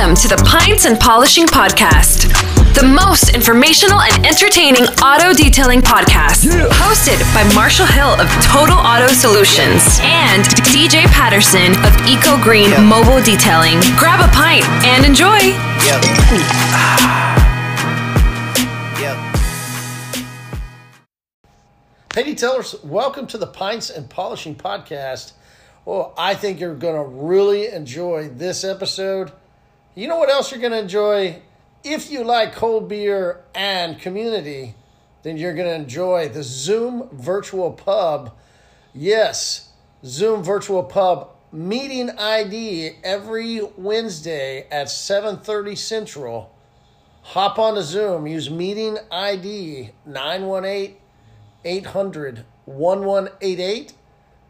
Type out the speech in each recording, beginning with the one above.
Welcome to the Pints and Polishing Podcast, the most informational and entertaining auto detailing podcast. Hosted by Marshall Hill of Total Auto Solutions and DJ Patterson of Eco Green Mobile Detailing. Grab a pint and enjoy. Yep. Hey, detailers, welcome to the Pints and Polishing Podcast. Well, I think you're going to really enjoy this episode. You know what else you're going to enjoy? If you like cold beer and community, then you're going to enjoy the Zoom Virtual Pub. Yes, Zoom Virtual Pub meeting ID every Wednesday at 7:30 Central. Hop on to Zoom, use meeting ID 918 800 1188.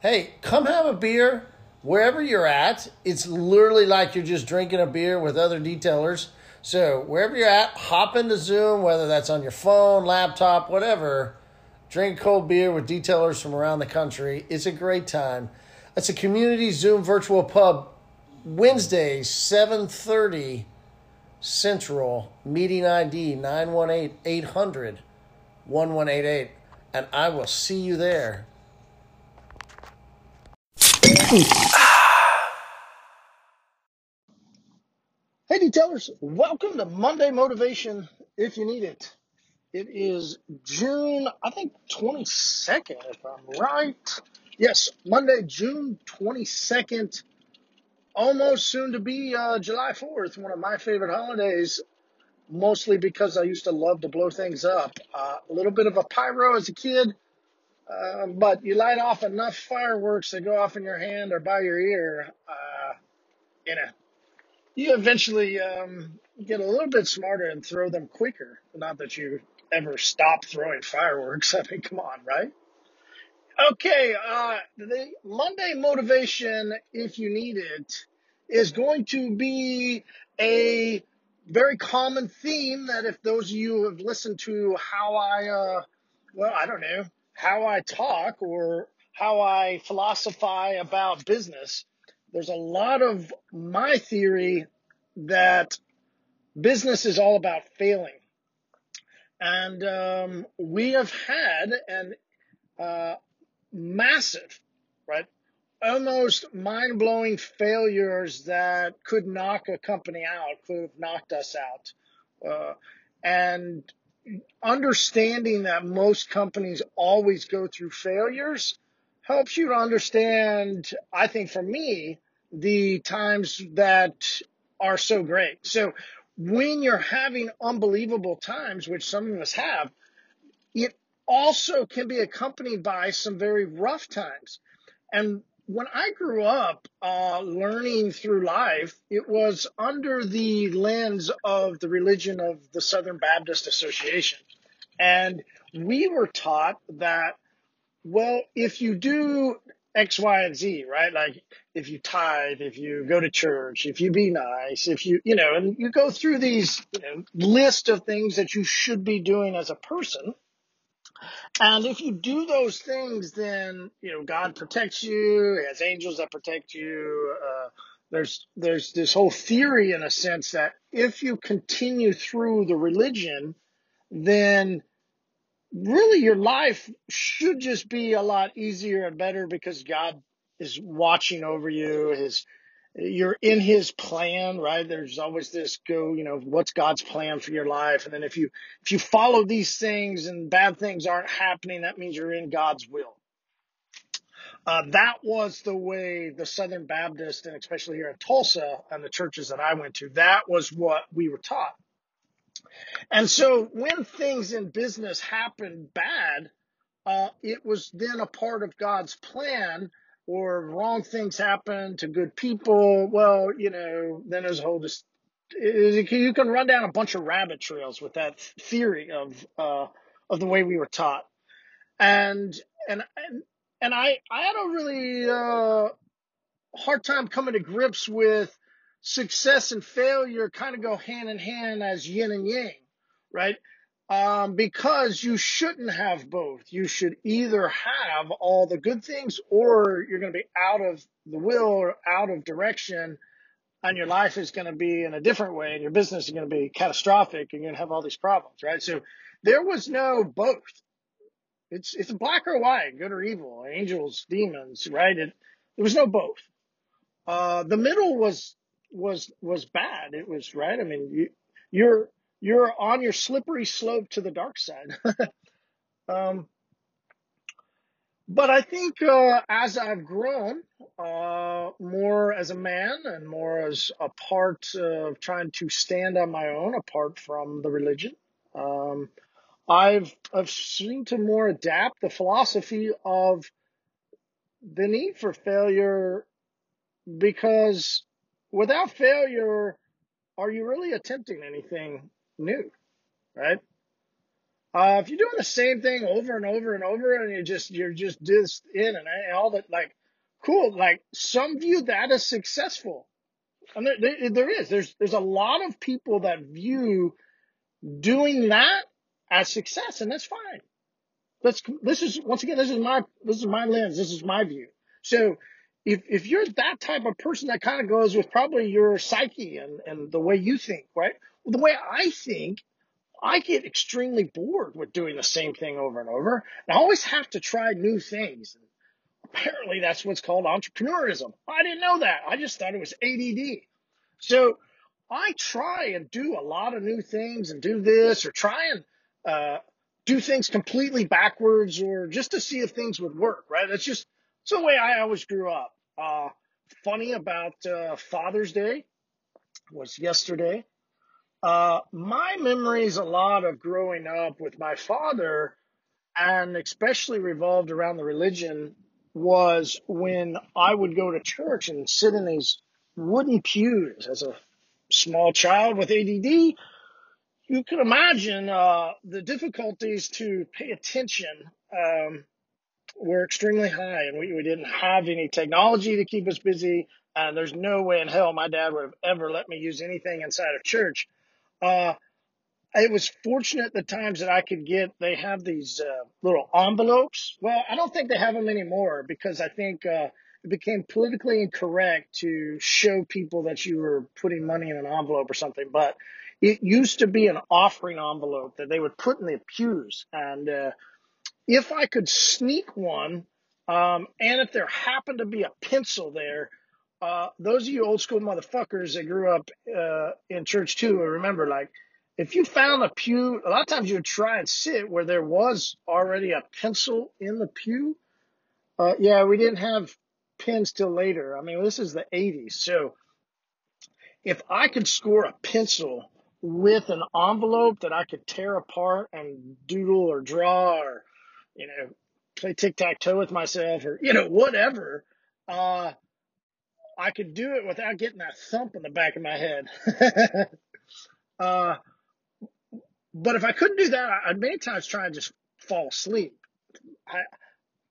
Hey, come have a beer wherever you're at. It's literally like you're just drinking a beer with other detailers. So, wherever you're at, hop into Zoom, whether that's on your phone, laptop, whatever. Drink cold beer with detailers from around the country. It's a great time. It's a community Zoom virtual pub Wednesday, 7:30 Central, meeting ID 918 800 1188 and I will see you there. Hey, detailers, welcome to Monday Motivation if you need it. It is June, I think 22nd, if I'm right. Yes, Monday, June 22nd, almost soon to be uh, July 4th, one of my favorite holidays, mostly because I used to love to blow things up. Uh, a little bit of a pyro as a kid, uh, but you light off enough fireworks that go off in your hand or by your ear, uh, you know, you eventually um, get a little bit smarter and throw them quicker. Not that you ever stop throwing fireworks. I mean, come on, right? Okay, uh, the Monday motivation, if you need it, is going to be a very common theme that if those of you have listened to how I, uh, well, I don't know, how I talk or how I philosophize about business, there's a lot of my theory that business is all about failing. And um, we have had an uh, massive, right, almost mind blowing failures that could knock a company out, could have knocked us out. Uh, and understanding that most companies always go through failures helps you to understand, I think for me, the times that are so great. So when you're having unbelievable times, which some of us have, it also can be accompanied by some very rough times. And when I grew up uh, learning through life, it was under the lens of the religion of the Southern Baptist Association. And we were taught that, well, if you do X, Y, and Z, right? Like if you tithe, if you go to church, if you be nice, if you, you know, and you go through these you know, list of things that you should be doing as a person. And if you do those things, then, you know, God protects you, has angels that protect you. Uh, there's, there's this whole theory in a sense that if you continue through the religion, then really your life should just be a lot easier and better because God is watching over you. His, you're in his plan, right? There's always this go, you know, what's God's plan for your life? And then if you, if you follow these things and bad things aren't happening, that means you're in God's will. Uh, that was the way the Southern Baptist and especially here in Tulsa and the churches that I went to, that was what we were taught. And so when things in business happen bad, uh, it was then a part of God's plan or wrong things happen to good people. Well, you know, then there's a whole just, you can run down a bunch of rabbit trails with that theory of, uh, of the way we were taught. And, and, and, and I, I had a really, uh, hard time coming to grips with success and failure kind of go hand in hand as yin and yang right? Um, because you shouldn't have both. You should either have all the good things or you're going to be out of the will or out of direction and your life is going to be in a different way and your business is going to be catastrophic and you're going to have all these problems, right? So there was no both. It's, it's black or white, good or evil, angels, demons, right? It, there was no both. Uh, the middle was, was, was bad. It was, right? I mean, you, you're, you're on your slippery slope to the dark side. um, but I think uh, as I've grown uh, more as a man and more as a part of trying to stand on my own apart from the religion, um, I've I've seen to more adapt the philosophy of the need for failure because without failure, are you really attempting anything new, right? Uh, if you're doing the same thing over and over and over, and you're just you're just just in and all that, like, cool. Like some view that as successful, and there, there, there is. There's there's a lot of people that view doing that as success, and that's fine. That's this is once again this is my this is my lens. This is my view. So if if you're that type of person, that kind of goes with probably your psyche and and the way you think, right? Well, the way I think I get extremely bored with doing the same thing over and over. And I always have to try new things. Apparently, that's what's called entrepreneurism. I didn't know that. I just thought it was ADD. So I try and do a lot of new things and do this or try and uh, do things completely backwards or just to see if things would work, right? That's just it's the way I always grew up. Uh, funny about uh, Father's Day was yesterday. Uh, my memories a lot of growing up with my father and especially revolved around the religion was when I would go to church and sit in these wooden pews as a small child with ADD. You can imagine uh, the difficulties to pay attention um, were extremely high, and we, we didn't have any technology to keep us busy. And there's no way in hell my dad would have ever let me use anything inside of church. Uh, it was fortunate the times that I could get, they have these uh, little envelopes. Well, I don't think they have them anymore because I think uh, it became politically incorrect to show people that you were putting money in an envelope or something. But it used to be an offering envelope that they would put in the pews. And uh, if I could sneak one, um, and if there happened to be a pencil there, uh, those of you old school motherfuckers that grew up uh, in church too, remember, like, if you found a pew, a lot of times you would try and sit where there was already a pencil in the pew. Uh, yeah, we didn't have pens till later. I mean, this is the 80s. So if I could score a pencil with an envelope that I could tear apart and doodle or draw or, you know, play tic tac toe with myself or, you know, whatever, uh, I could do it without getting that thump in the back of my head. uh, but if I couldn't do that, I'd many times try and just fall asleep. I,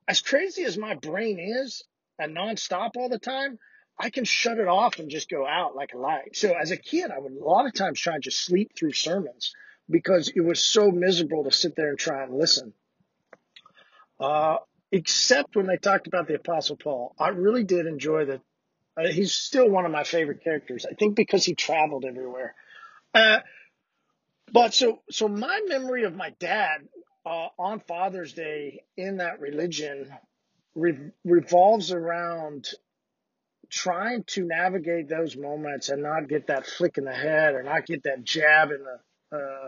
as crazy as my brain is and nonstop all the time, I can shut it off and just go out like a light. So as a kid, I would a lot of times try and just sleep through sermons because it was so miserable to sit there and try and listen. Uh, except when they talked about the Apostle Paul, I really did enjoy that. uh, he's still one of my favorite characters. I think because he traveled everywhere. Uh, but so, so my memory of my dad uh, on Father's Day in that religion re- revolves around trying to navigate those moments and not get that flick in the head or not get that jab in the uh,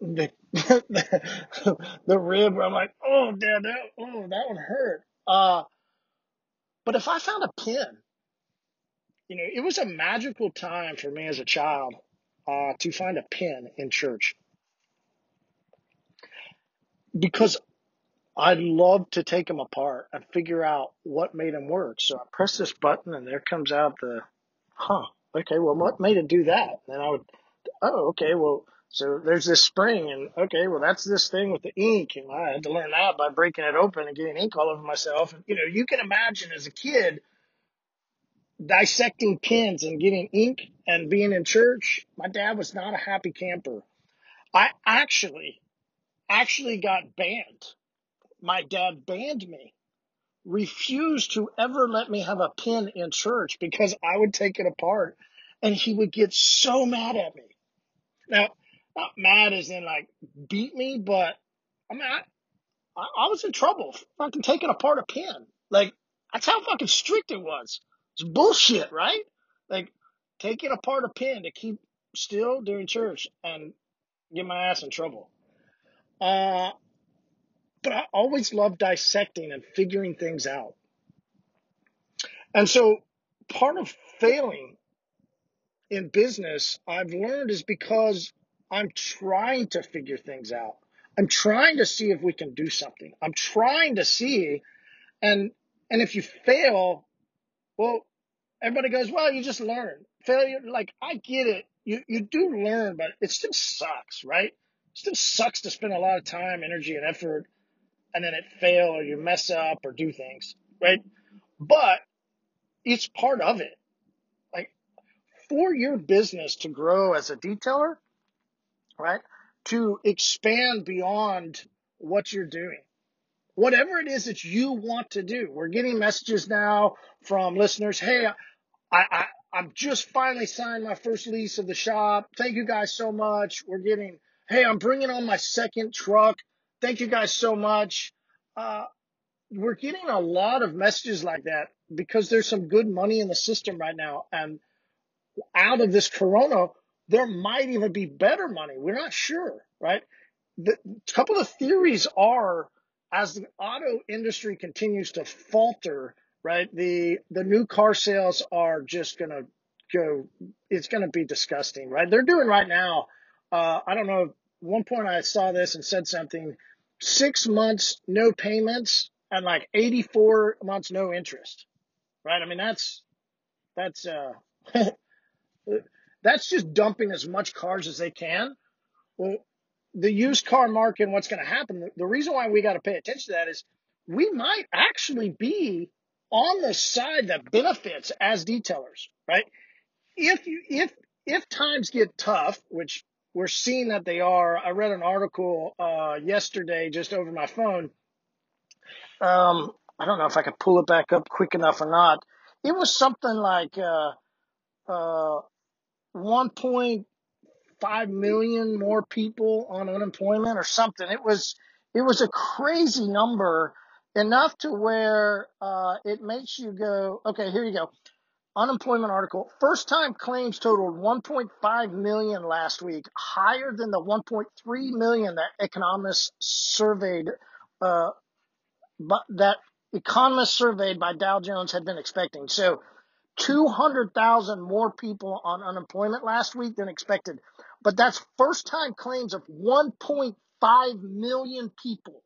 the, the rib where I'm like, oh, dad, that, oh, that one hurt. Uh, but if I found a pin you know, it was a magical time for me as a child uh, to find a pin in church because I love to take them apart and figure out what made them work. So I press this button and there comes out the, huh, okay, well, what made it do that? And I would, oh, okay, well, so there's this spring and okay, well, that's this thing with the ink. And I had to learn that by breaking it open and getting ink all over myself. And, you know, you can imagine as a kid, dissecting pins and getting ink and being in church, my dad was not a happy camper. I actually, actually got banned. My dad banned me, refused to ever let me have a pin in church because I would take it apart and he would get so mad at me. Now, not mad as in like beat me, but I mean, I, I, was in trouble fucking taking apart a pen. Like, that's how fucking strict it was. It's bullshit, right? Like, taking apart a pen to keep still during church and get my ass in trouble. Uh, but I always love dissecting and figuring things out. And so part of failing in business, I've learned is because I'm trying to figure things out. I'm trying to see if we can do something. I'm trying to see and and if you fail, well, everybody goes, well, you just learn. Failure, like I get it. You you do learn, but it still sucks, right? It still sucks to spend a lot of time, energy, and effort, and then it fail or you mess up or do things, right? But it's part of it. Like for your business to grow as a detailer, right? To expand beyond what you're doing. Whatever it is that you want to do. We're getting messages now from listeners. Hey, I, I, I'm just finally signed my first lease of the shop. Thank you guys so much. We're getting, hey, I'm bringing on my second truck. Thank you guys so much. Uh, we're getting a lot of messages like that because there's some good money in the system right now. And out of this corona, there might even be better money. We're not sure, right? The couple of theories are as the auto industry continues to falter, right? The the new car sales are just gonna go. It's gonna be disgusting, right? They're doing right now. Uh, I don't know. One point I saw this and said something. Six months no payments and like 84 months no interest, right? I mean that's that's uh that's just dumping as much cars as they can. Well, the used car market and what's going to happen, the reason why we got to pay attention to that is we might actually be on the side that benefits as detailers, right? If you, if, if times get tough, which we're seeing that they are, I read an article, uh, yesterday just over my phone. Um, I don't know if I can pull it back up quick enough or not. It was something like, uh, uh, 1.5 million more people on unemployment or something. It was it was a crazy number, enough to where uh, it makes you go, okay, here you go. Unemployment article. First time claims totaled 1.5 million last week, higher than the 1.3 million that economists surveyed, uh, but that economists surveyed by Dow Jones had been expecting. So 200,000 more people on unemployment last week than expected. But that's first time claims of 1.5 million people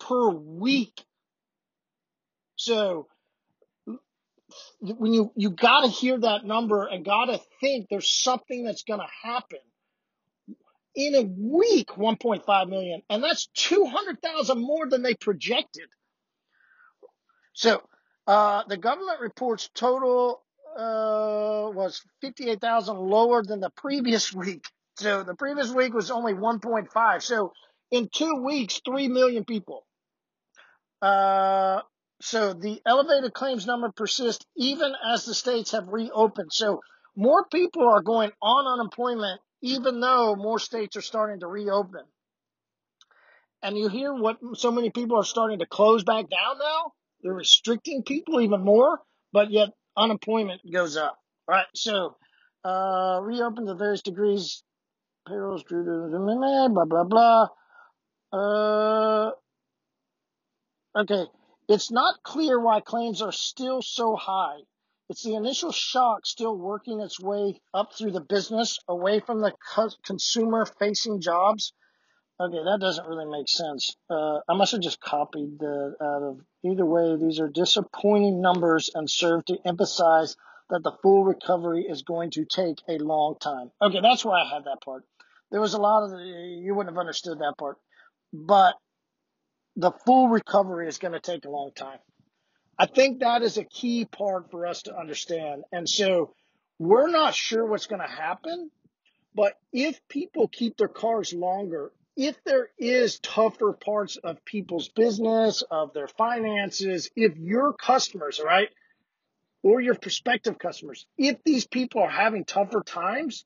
per week. So when you, you gotta hear that number and gotta think there's something that's gonna happen. In a week, 1.5 million, and that's 200,000 more than they projected. So uh, the government reports total uh, was 58,000 lower than the previous week. So the previous week was only 1.5. So in two weeks, 3 million people. Uh, so the elevated claims number persists even as the states have reopened. So more people are going on unemployment even though more states are starting to reopen. And you hear what so many people are starting to close back down now? They're restricting people even more, but yet unemployment goes up. Right? So, uh, reopen to various degrees. Payrolls blah, blah, blah. Uh, okay. It's not clear why claims are still so high. It's the initial shock still working its way up through the business away from the consumer facing jobs. Okay, that doesn't really make sense. Uh, I must have just copied the out of. Either way, these are disappointing numbers and serve to emphasize that the full recovery is going to take a long time. Okay, that's where I had that part. There was a lot of the, you wouldn't have understood that part, but the full recovery is going to take a long time. I think that is a key part for us to understand. And so we're not sure what's going to happen, but if people keep their cars longer, if there is tougher parts of people's business, of their finances, if your customers, right, or your prospective customers, if these people are having tougher times,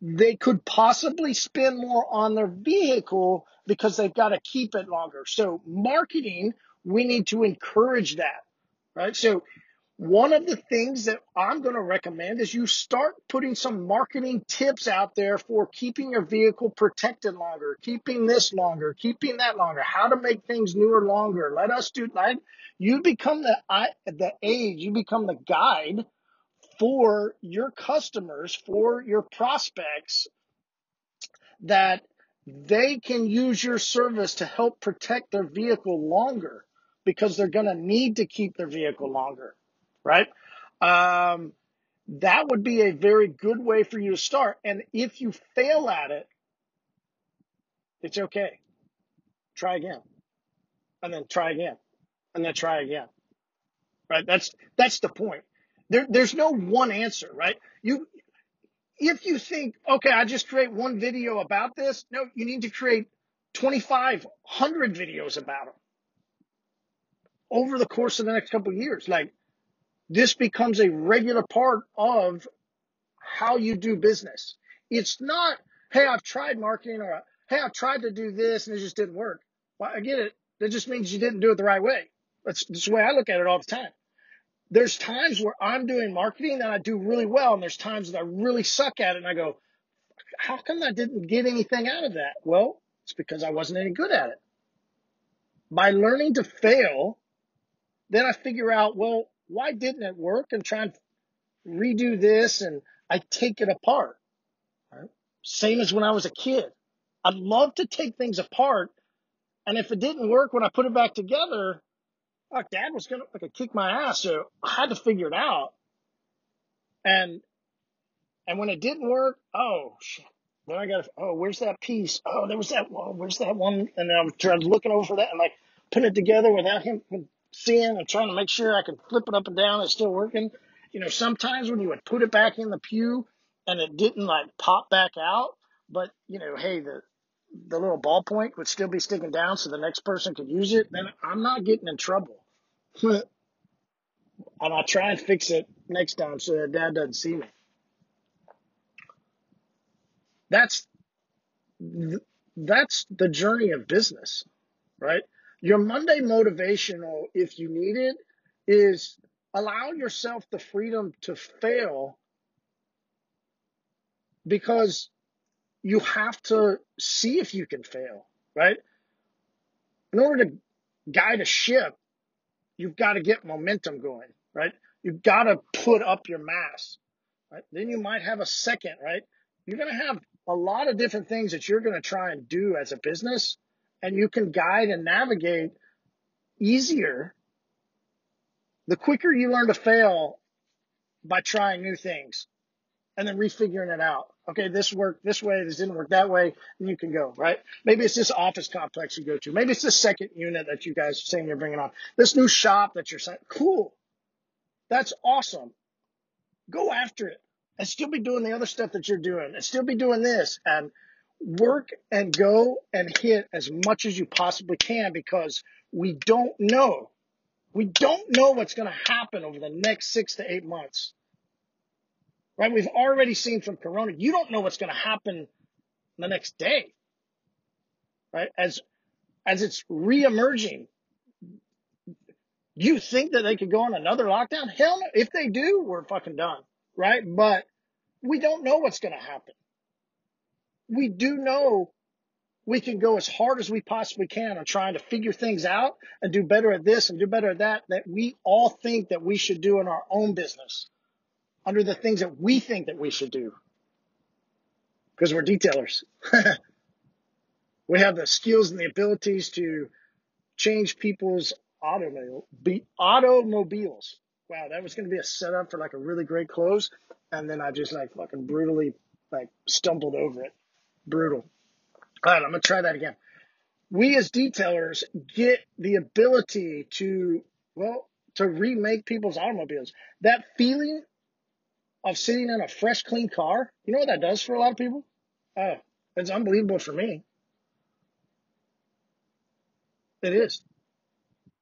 they could possibly spend more on their vehicle because they've got to keep it longer. So marketing, we need to encourage that, right? So one of the things that I'm going to recommend is you start putting some marketing tips out there for keeping your vehicle protected longer, keeping this longer, keeping that longer, how to make things newer longer. Let us do like you become the the age, you become the guide for your customers, for your prospects that they can use your service to help protect their vehicle longer because they're going to need to keep their vehicle longer right? Um, that would be a very good way for you to start. And if you fail at it, it's okay. Try again. And then try again. And then try again. Right? That's that's the point. There, there's no one answer, right? You if you think, okay, I just create one video about this, no, you need to create 2,500 videos about them over the course of the next couple years. Like this becomes a regular part of how you do business. It's not, hey, I've tried marketing or hey, I've tried to do this and it just didn't work. Well, I get it. That just means you didn't do it the right way. That's, that's the way I look at it all the time. There's times where I'm doing marketing that I do really well, and there's times that I really suck at it and I go, how come I didn't get anything out of that? Well, it's because I wasn't any good at it. By learning to fail, then I figure out, well, why didn't it work and try and redo this and I take it apart. Right? Same as when I was a kid. I'd love to take things apart and if it didn't work when I put it back together, oh, dad was gonna like kick my ass. So I had to figure it out. And and when it didn't work, oh shit. Then I got oh, where's that piece? Oh, there was that one. Where's that one? And I'm trying looking over for that and like putting it together without him seeing and trying to make sure I could flip it up and down. It's still working. You know, sometimes when you would put it back in the pew and it didn't like pop back out, but you know, hey, the the little ballpoint would still be sticking down so the next person could use it, then I'm not getting in trouble. and I'll try and fix it next time so that dad doesn't see me. That's that's the journey of business, right? Your Monday motivational, if you need it, is allow yourself the freedom to fail because you have to see if you can fail, right? In order to guide a ship, you've got to get momentum going, right? You've got to put up your mass, right? Then you might have a second, right? You're going to have a lot of different things that you're going to try and do as a business and you can guide and navigate easier the quicker you learn to fail by trying new things and then refiguring it out. Okay, this worked this way, this didn't work that way, and you can go, right? Maybe it's this office complex you go to. Maybe it's this second unit that you guys are saying you're bringing on. This new shop that you're saying, cool. That's awesome. Go after it and still be doing the other stuff that you're doing and still be doing this and work and go and hit as much as you possibly can because we don't know. We don't know what's going to happen over the next six to eight months. Right? We've already seen from Corona, you don't know what's going to happen the next day. Right? As, as it's reemerging, you think that they could go on another lockdown? Hell no. If they do, we're fucking done. Right? But we don't know what's going to happen we do know we can go as hard as we possibly can on trying to figure things out and do better at this and do better at that that we all think that we should do in our own business under the things that we think that we should do. Because we're detailers. We have the skills and the abilities to change people's automobile automobiles. Wow that was going to be a setup for like a really great close and then i just like fucking brutally like stumbled over it brutal. All right, I'm going to try that again. We as detailers get the ability to, well, to remake people's automobiles. That feeling of sitting in a fresh, clean car, you know what that does for a lot of people? Oh, it's unbelievable for me. It is.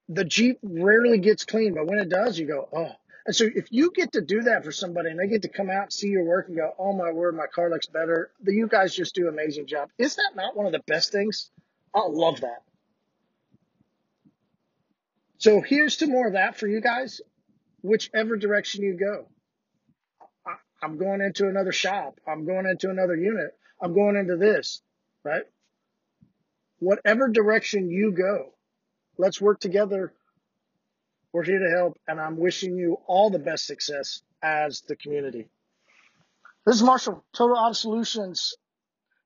The Jeep rarely gets clean, but when it does, you go, oh. And so if you get to do that for somebody and they get to come out see your work and go, oh my word, my car looks better, you guys just do an amazing job. Is that not one of the best things? I love that. So here's to more of that for you guys, whichever direction you go. I'm going into another shop. I'm going into another unit. I'm going into this, right? Whatever direction you go, let's work together. We're here to help, and I'm wishing you all the best success as the community. This is Marshall, Total Auto Solutions.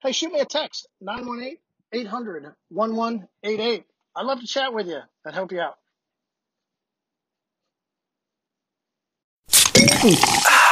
Hey, shoot me a text, 918 800 1188. I'd love to chat with you and help you out.